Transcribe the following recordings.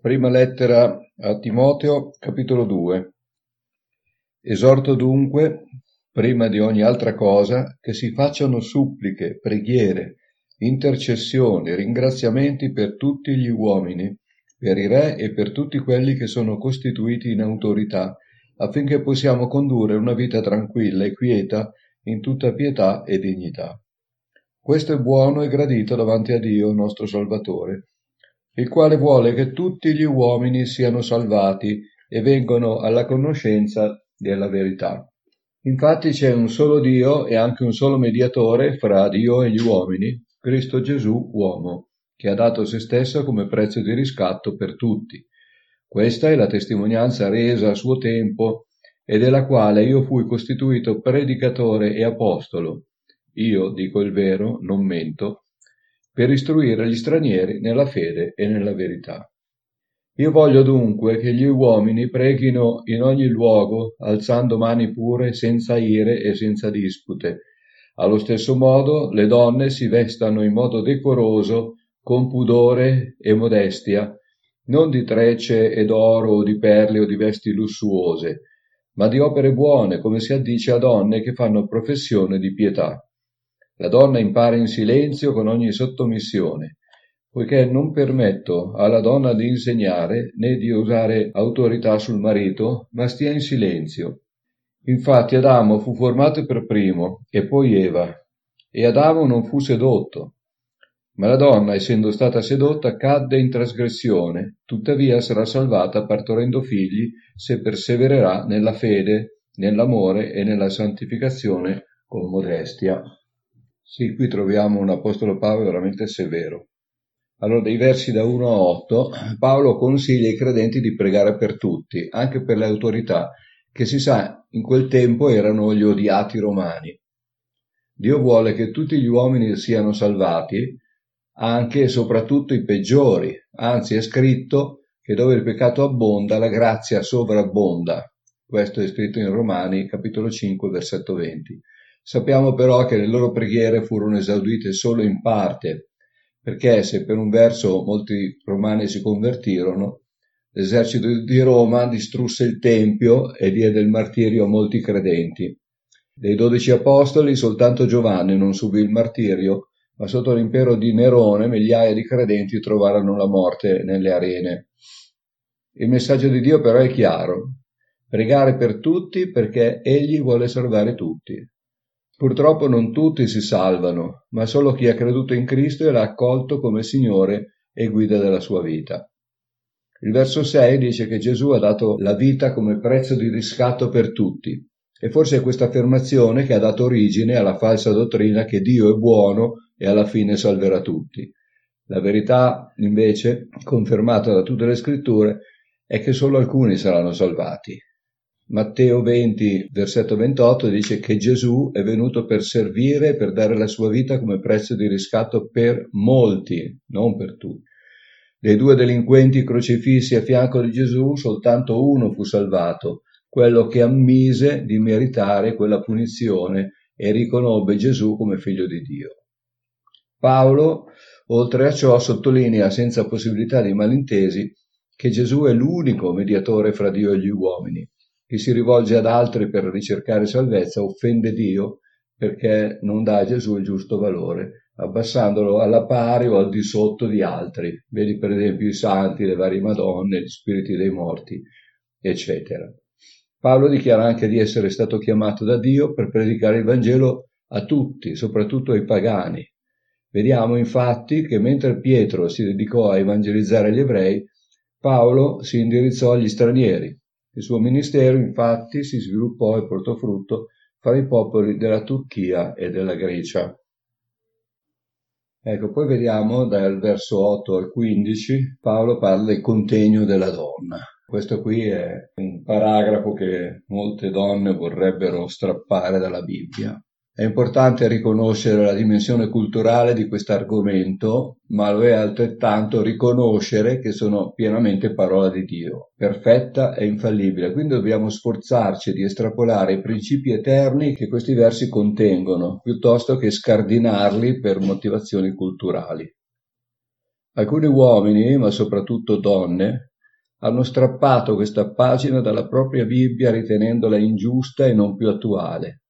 Prima lettera a Timoteo, capitolo 2. Esorto dunque, prima di ogni altra cosa, che si facciano suppliche, preghiere, intercessioni, ringraziamenti per tutti gli uomini, per i re e per tutti quelli che sono costituiti in autorità, affinché possiamo condurre una vita tranquilla e quieta in tutta pietà e dignità. Questo è buono e gradito davanti a Dio nostro Salvatore, il quale vuole che tutti gli uomini siano salvati e vengano alla conoscenza della verità. Infatti c'è un solo Dio e anche un solo mediatore fra Dio e gli uomini, Cristo Gesù uomo, che ha dato se stesso come prezzo di riscatto per tutti. Questa è la testimonianza resa a suo tempo e della quale io fui costituito predicatore e apostolo, io dico il vero, non mento, per istruire gli stranieri nella fede e nella verità. Io voglio dunque che gli uomini preghino in ogni luogo, alzando mani pure, senza ire e senza dispute. Allo stesso modo le donne si vestano in modo decoroso, con pudore e modestia, non di trecce ed oro o di perle o di vesti lussuose, ma di opere buone, come si addice a donne che fanno professione di pietà. La donna impara in silenzio con ogni sottomissione, poiché non permetto alla donna di insegnare né di usare autorità sul marito, ma stia in silenzio. Infatti Adamo fu formato per primo e poi Eva, e Adamo non fu sedotto. Ma la donna, essendo stata sedotta, cadde in trasgressione, tuttavia sarà salvata partorendo figli se persevererà nella fede, nell'amore e nella santificazione con modestia. Sì, qui troviamo un Apostolo Paolo veramente severo. Allora, dei versi da 1 a 8, Paolo consiglia ai credenti di pregare per tutti, anche per le autorità, che si sa in quel tempo erano gli odiati romani. Dio vuole che tutti gli uomini siano salvati, anche e soprattutto i peggiori, anzi è scritto che dove il peccato abbonda la grazia sovrabbonda. Questo è scritto in Romani capitolo 5 versetto 20. Sappiamo però che le loro preghiere furono esaudite solo in parte, perché se per un verso molti romani si convertirono, l'esercito di Roma distrusse il Tempio e diede il martirio a molti credenti. Dei dodici apostoli soltanto Giovanni non subì il martirio, ma sotto l'impero di Nerone migliaia di credenti trovarono la morte nelle arene. Il messaggio di Dio però è chiaro, pregare per tutti perché Egli vuole salvare tutti. Purtroppo non tutti si salvano, ma solo chi ha creduto in Cristo e l'ha accolto come Signore e guida della sua vita. Il verso 6 dice che Gesù ha dato la vita come prezzo di riscatto per tutti. E forse è questa affermazione che ha dato origine alla falsa dottrina che Dio è buono e alla fine salverà tutti. La verità, invece, confermata da tutte le scritture, è che solo alcuni saranno salvati, Matteo 20, versetto 28 dice che Gesù è venuto per servire, per dare la sua vita come prezzo di riscatto per molti, non per tutti. Dei due delinquenti crocifissi a fianco di Gesù, soltanto uno fu salvato, quello che ammise di meritare quella punizione e riconobbe Gesù come figlio di Dio. Paolo, oltre a ciò, sottolinea senza possibilità di malintesi che Gesù è l'unico mediatore fra Dio e gli uomini chi si rivolge ad altri per ricercare salvezza offende Dio perché non dà a Gesù il giusto valore, abbassandolo alla pari o al di sotto di altri. Vedi per esempio i santi, le varie Madonne, gli spiriti dei morti, eccetera. Paolo dichiara anche di essere stato chiamato da Dio per predicare il Vangelo a tutti, soprattutto ai pagani. Vediamo infatti che mentre Pietro si dedicò a evangelizzare gli ebrei, Paolo si indirizzò agli stranieri, il suo ministero infatti si sviluppò e portò frutto fra i popoli della Turchia e della Grecia. Ecco, poi vediamo dal verso 8 al 15, Paolo parla del contegno della donna. Questo qui è un paragrafo che molte donne vorrebbero strappare dalla Bibbia. È importante riconoscere la dimensione culturale di questo argomento, ma lo è altrettanto riconoscere che sono pienamente parola di Dio, perfetta e infallibile. Quindi dobbiamo sforzarci di estrapolare i principi eterni che questi versi contengono, piuttosto che scardinarli per motivazioni culturali. Alcuni uomini, ma soprattutto donne, hanno strappato questa pagina dalla propria Bibbia ritenendola ingiusta e non più attuale.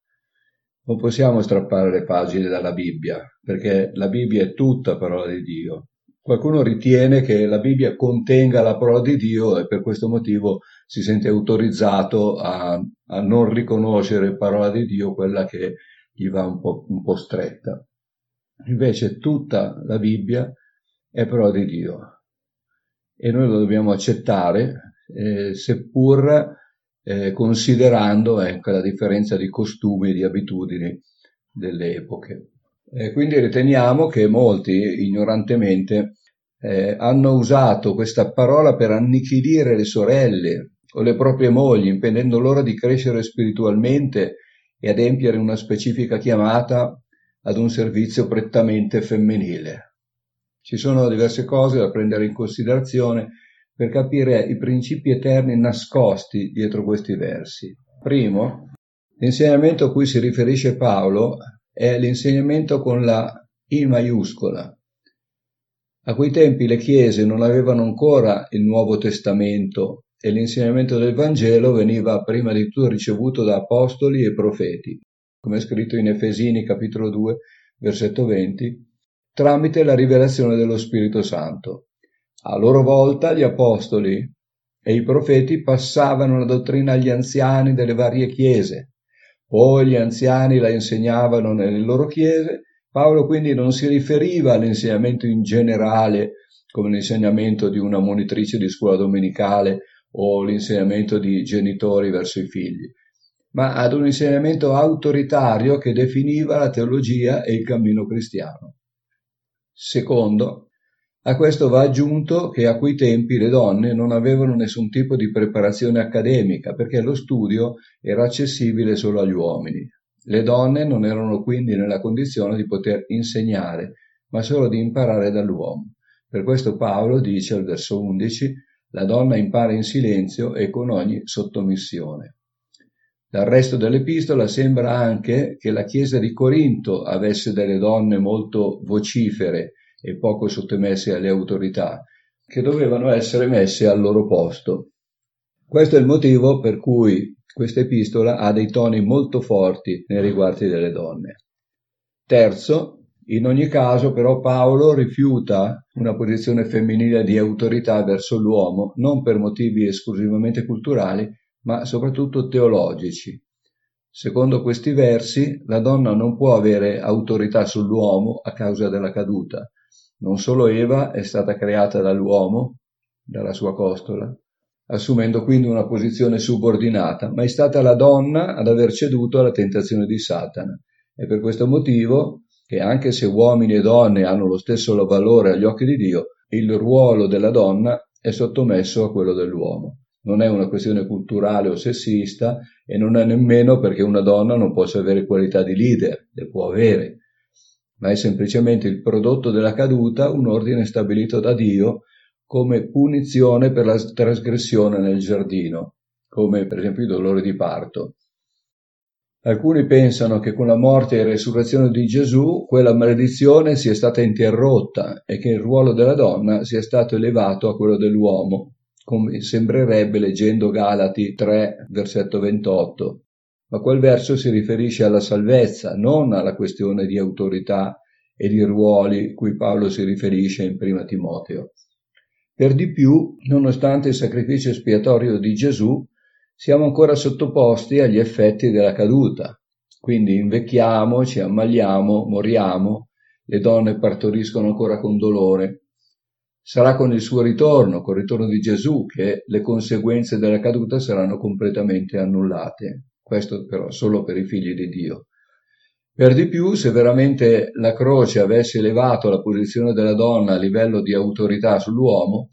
Non possiamo strappare le pagine dalla Bibbia, perché la Bibbia è tutta parola di Dio. Qualcuno ritiene che la Bibbia contenga la parola di Dio e per questo motivo si sente autorizzato a, a non riconoscere parola di Dio, quella che gli va un po', un po' stretta. Invece tutta la Bibbia è parola di Dio e noi lo dobbiamo accettare, eh, seppur eh, considerando ecco, la differenza di costumi e di abitudini delle epoche. Eh, quindi riteniamo che molti ignorantemente eh, hanno usato questa parola per annichilire le sorelle o le proprie mogli, impedendo loro di crescere spiritualmente e adempiere una specifica chiamata ad un servizio prettamente femminile. Ci sono diverse cose da prendere in considerazione per capire i principi eterni nascosti dietro questi versi. Primo, l'insegnamento a cui si riferisce Paolo è l'insegnamento con la I maiuscola. A quei tempi le chiese non avevano ancora il Nuovo Testamento e l'insegnamento del Vangelo veniva prima di tutto ricevuto da apostoli e profeti, come è scritto in Efesini capitolo 2, versetto 20, tramite la rivelazione dello Spirito Santo. A loro volta gli apostoli e i profeti passavano la dottrina agli anziani delle varie chiese, poi gli anziani la insegnavano nelle loro chiese, Paolo quindi non si riferiva all'insegnamento in generale come l'insegnamento di una monitrice di scuola domenicale o l'insegnamento di genitori verso i figli, ma ad un insegnamento autoritario che definiva la teologia e il cammino cristiano. Secondo, a questo va aggiunto che a quei tempi le donne non avevano nessun tipo di preparazione accademica perché lo studio era accessibile solo agli uomini. Le donne non erano quindi nella condizione di poter insegnare, ma solo di imparare dall'uomo. Per questo Paolo dice al verso 11 la donna impara in silenzio e con ogni sottomissione. Dal resto dell'epistola sembra anche che la Chiesa di Corinto avesse delle donne molto vocifere e poco sottomesse alle autorità, che dovevano essere messe al loro posto. Questo è il motivo per cui questa epistola ha dei toni molto forti nei riguardi delle donne. Terzo, in ogni caso però Paolo rifiuta una posizione femminile di autorità verso l'uomo non per motivi esclusivamente culturali, ma soprattutto teologici. Secondo questi versi, la donna non può avere autorità sull'uomo a causa della caduta. Non solo Eva è stata creata dall'uomo, dalla sua costola, assumendo quindi una posizione subordinata, ma è stata la donna ad aver ceduto alla tentazione di Satana. E per questo motivo, che anche se uomini e donne hanno lo stesso valore agli occhi di Dio, il ruolo della donna è sottomesso a quello dell'uomo non è una questione culturale o sessista e non è nemmeno perché una donna non possa avere qualità di leader, le può avere, ma è semplicemente il prodotto della caduta, un ordine stabilito da Dio come punizione per la trasgressione nel giardino, come per esempio i dolori di parto. Alcuni pensano che con la morte e resurrezione di Gesù quella maledizione sia stata interrotta e che il ruolo della donna sia stato elevato a quello dell'uomo, come sembrerebbe leggendo Galati 3, versetto 28, ma quel verso si riferisce alla salvezza, non alla questione di autorità e di ruoli cui Paolo si riferisce in prima Timoteo. Per di più, nonostante il sacrificio espiatorio di Gesù, siamo ancora sottoposti agli effetti della caduta. Quindi invecchiamo, ci ammaliamo, moriamo, le donne partoriscono ancora con dolore, Sarà con il suo ritorno, col ritorno di Gesù, che le conseguenze della caduta saranno completamente annullate. Questo però solo per i figli di Dio. Per di più, se veramente la croce avesse elevato la posizione della donna a livello di autorità sull'uomo,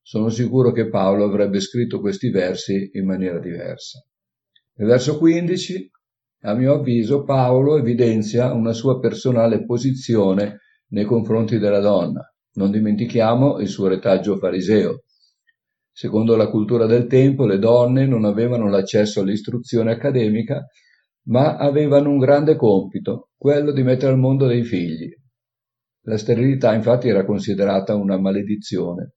sono sicuro che Paolo avrebbe scritto questi versi in maniera diversa. Nel verso 15, a mio avviso, Paolo evidenzia una sua personale posizione nei confronti della donna. Non dimentichiamo il suo retaggio fariseo. Secondo la cultura del tempo, le donne non avevano l'accesso all'istruzione accademica, ma avevano un grande compito, quello di mettere al mondo dei figli. La sterilità infatti era considerata una maledizione.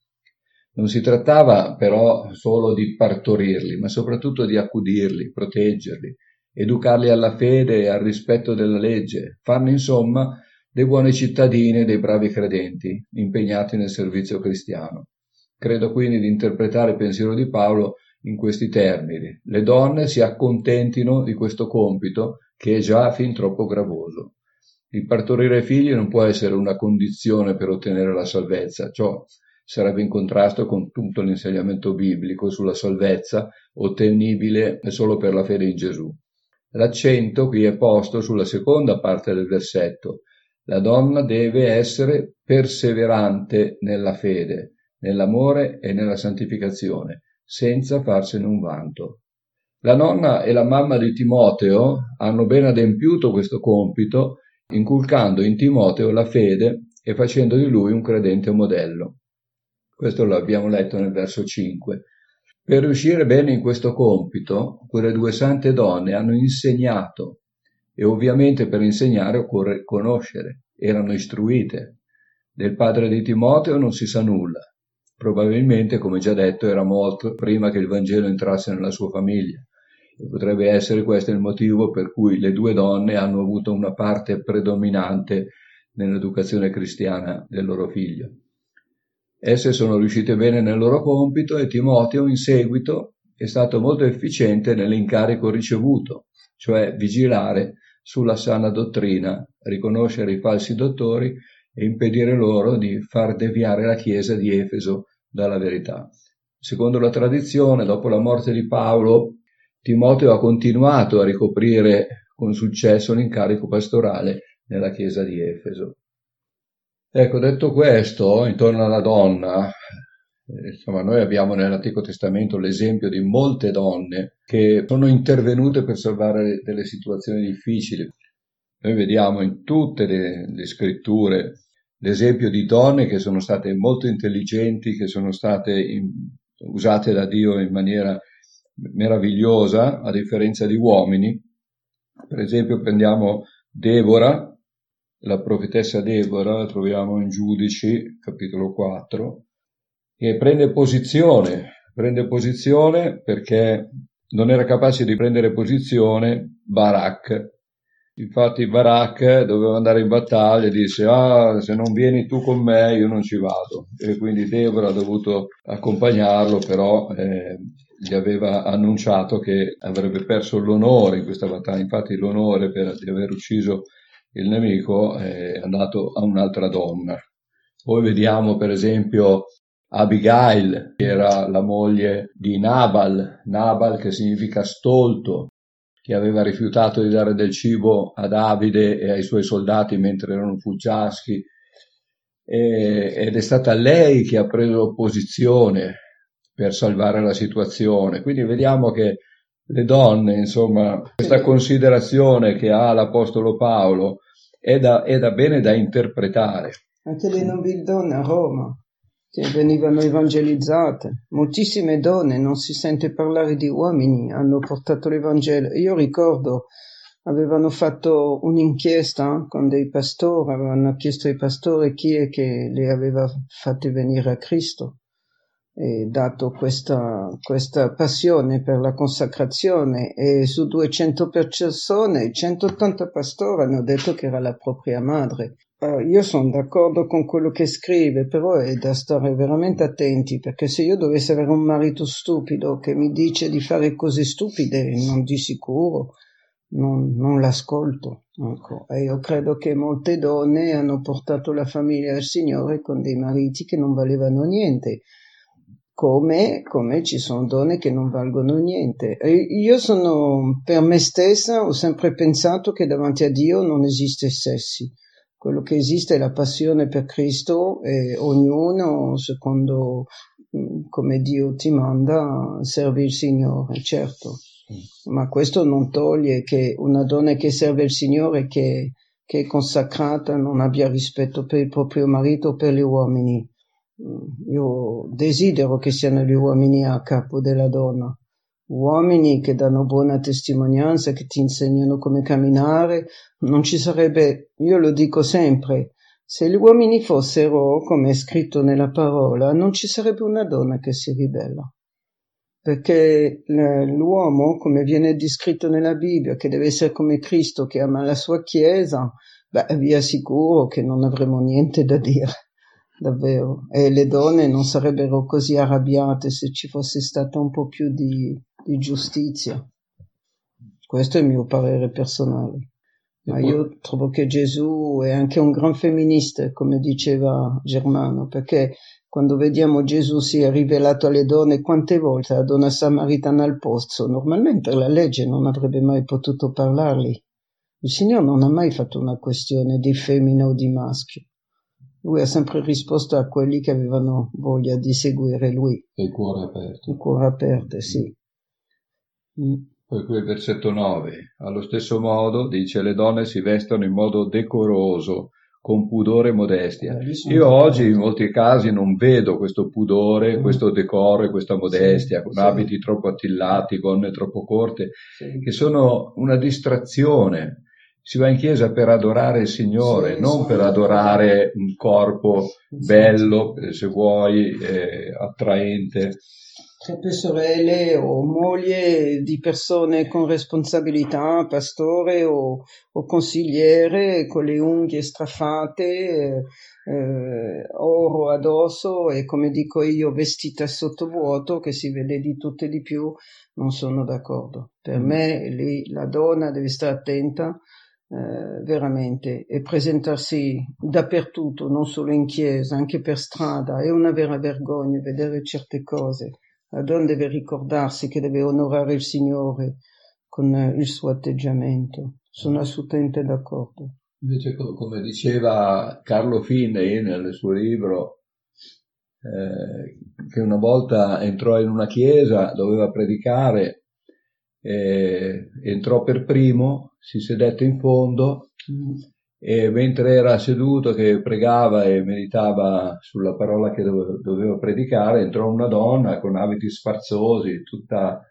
Non si trattava però solo di partorirli, ma soprattutto di accudirli, proteggerli, educarli alla fede e al rispetto della legge, farne insomma dei buoni cittadini e dei bravi credenti, impegnati nel servizio cristiano. Credo quindi di interpretare il pensiero di Paolo in questi termini. Le donne si accontentino di questo compito che è già fin troppo gravoso. Il partorire figli non può essere una condizione per ottenere la salvezza, ciò sarebbe in contrasto con tutto l'insegnamento biblico sulla salvezza ottenibile solo per la fede in Gesù. L'accento qui è posto sulla seconda parte del versetto. La donna deve essere perseverante nella fede, nell'amore e nella santificazione, senza farsene un vanto. La nonna e la mamma di Timoteo hanno ben adempiuto questo compito, inculcando in Timoteo la fede e facendo di lui un credente modello. Questo lo abbiamo letto nel verso 5. Per riuscire bene in questo compito, quelle due sante donne hanno insegnato e ovviamente per insegnare occorre conoscere, erano istruite. Del padre di Timoteo non si sa nulla, Probabilmente, come già detto, era morto prima che il Vangelo entrasse nella sua famiglia. E potrebbe essere questo il motivo per cui le due donne hanno avuto una parte predominante nell'educazione cristiana del loro figlio. Esse sono riuscite bene nel loro compito e Timoteo in seguito è stato molto efficiente nell'incarico ricevuto, cioè vigilare sulla sana dottrina, riconoscere i falsi dottori e impedire loro di far deviare la Chiesa di Efeso dalla verità. Secondo la tradizione, dopo la morte di Paolo, Timoteo ha continuato a ricoprire con successo l'incarico pastorale nella Chiesa di Efeso. Ecco, detto questo, intorno alla donna, eh, insomma, noi abbiamo nell'Antico Testamento l'esempio di molte donne che sono intervenute per salvare delle situazioni difficili. Noi vediamo in tutte le, le scritture l'esempio di donne che sono state molto intelligenti, che sono state in, usate da Dio in maniera meravigliosa, a differenza di uomini. Per esempio prendiamo Deborah, la profetessa Deborah, la troviamo in Giudici, capitolo 4, che prende posizione, prende posizione perché non era capace di prendere posizione Barak, Infatti Barak doveva andare in battaglia e disse ah se non vieni tu con me io non ci vado. E quindi Deborah ha dovuto accompagnarlo però eh, gli aveva annunciato che avrebbe perso l'onore in questa battaglia. Infatti l'onore per, di aver ucciso il nemico è andato a un'altra donna. Poi vediamo per esempio Abigail che era la moglie di Nabal. Nabal che significa stolto che aveva rifiutato di dare del cibo a Davide e ai suoi soldati mentre erano fuggiaschi e, ed è stata lei che ha preso posizione per salvare la situazione. Quindi vediamo che le donne, insomma, questa considerazione che ha l'Apostolo Paolo è da, è da bene da interpretare. Anche le nobili donne a Roma che venivano evangelizzate. Moltissime donne, non si sente parlare di uomini, hanno portato l'Evangelo. Io ricordo, avevano fatto un'inchiesta con dei pastori, avevano chiesto ai pastori chi è che le aveva fatte venire a Cristo e dato questa, questa passione per la consacrazione e su 200 persone 180 pastori hanno detto che era la propria madre io sono d'accordo con quello che scrive, però è da stare veramente attenti perché se io dovessi avere un marito stupido che mi dice di fare cose stupide, non di sicuro non, non l'ascolto. Ecco. E io credo che molte donne hanno portato la famiglia al Signore con dei mariti che non valevano niente. Come, come ci sono donne che non valgono niente. E io sono per me stessa, ho sempre pensato che davanti a Dio non esiste sessi quello che esiste è la passione per Cristo e ognuno, secondo mm, come Dio ti manda, serve il Signore, certo. Ma questo non toglie che una donna che serve il Signore, che, che è consacrata, non abbia rispetto per il proprio marito o per gli uomini. Mm, io desidero che siano gli uomini a capo della donna uomini che danno buona testimonianza, che ti insegnano come camminare, non ci sarebbe, io lo dico sempre, Se gli uomini fossero, come è scritto nella parola, non ci sarebbe una donna che si ribella. Perché l'uomo, come viene descritto nella Bibbia, che deve essere come Cristo che ama la sua Chiesa, beh, vi assicuro che non avremo niente da dire, davvero. E le donne non sarebbero così arrabbiate se ci fosse stata un po' più di, di giustizia. Questo è il mio parere personale. Ma io trovo che Gesù è anche un gran femminista, come diceva Germano, perché quando vediamo Gesù si è rivelato alle donne, quante volte la donna samaritana al pozzo, normalmente la legge non avrebbe mai potuto parlargli. Il Signore non ha mai fatto una questione di femmina o di maschio. Lui ha sempre risposto a quelli che avevano voglia di seguire lui. Il cuore aperto. Il cuore aperto, sì. Mm. Poi qui il versetto 9, allo stesso modo dice le donne si vestono in modo decoroso, con pudore e modestia. Io oggi in molti casi non vedo questo pudore, mm. questo decoro e questa modestia, sì, con sì. abiti troppo attillati, gonne troppo corte, sì. che sono una distrazione. Si va in chiesa per adorare il Signore, non per adorare un corpo bello, se vuoi, eh, attraente troppe sorelle o moglie di persone con responsabilità, pastore o, o consigliere con le unghie strafate, eh, oro addosso e come dico io vestita sottovuoto che si vede di tutto e di più, non sono d'accordo. Per mm. me lì la donna deve stare attenta eh, veramente e presentarsi dappertutto, non solo in chiesa, anche per strada, è una vera vergogna vedere certe cose. La donna deve ricordarsi che deve onorare il Signore con il suo atteggiamento. Sono assolutamente d'accordo. Invece, come diceva Carlo Finney nel suo libro, eh, che una volta entrò in una chiesa, doveva predicare, eh, entrò per primo, si sedette in fondo mm e mentre era seduto che pregava e meditava sulla parola che doveva predicare, entrò una donna con abiti sfarzosi, tutta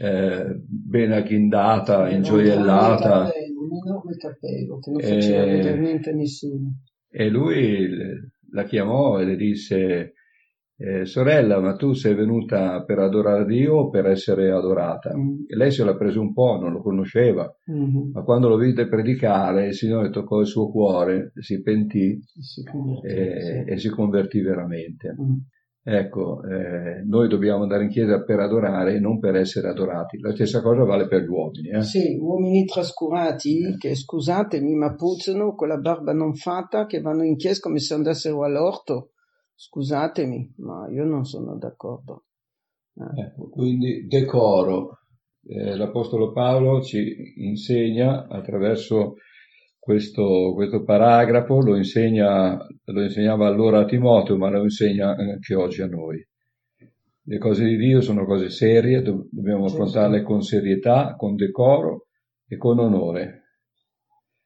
eh, ben agghindata, sì, ingioiellata. Un enorme cappello che non faceva e, vedere niente a nessuno. E lui la chiamò e le disse eh, sorella, ma tu sei venuta per adorare Dio o per essere adorata? Mm. E lei se l'ha preso un po', non lo conosceva, mm-hmm. ma quando lo vide predicare, il Signore toccò il suo cuore, si pentì si e, sì. e, si convertì veramente. Mm. Ecco, eh, noi dobbiamo andare in chiesa per adorare e non per essere adorati. La stessa cosa vale per gli uomini. Eh? Sì, uomini trascurati eh. che, scusatemi, ma puzzano con la barba non fatta, che vanno in chiesa come se andassero all'orto Scusatemi, ma io non sono d'accordo. Eh. Ecco, quindi decoro. Eh, L'Apostolo Paolo ci insegna attraverso questo, questo paragrafo, lo, insegna, lo insegnava allora a Timoteo, ma lo insegna anche oggi a noi. Le cose di Dio sono cose serie, do- dobbiamo affrontarle con serietà, con decoro e con onore.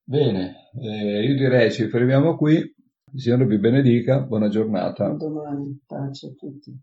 Bene, eh, io direi ci fermiamo qui. Il Signore vi benedica, buona giornata. A domani, pace a tutti.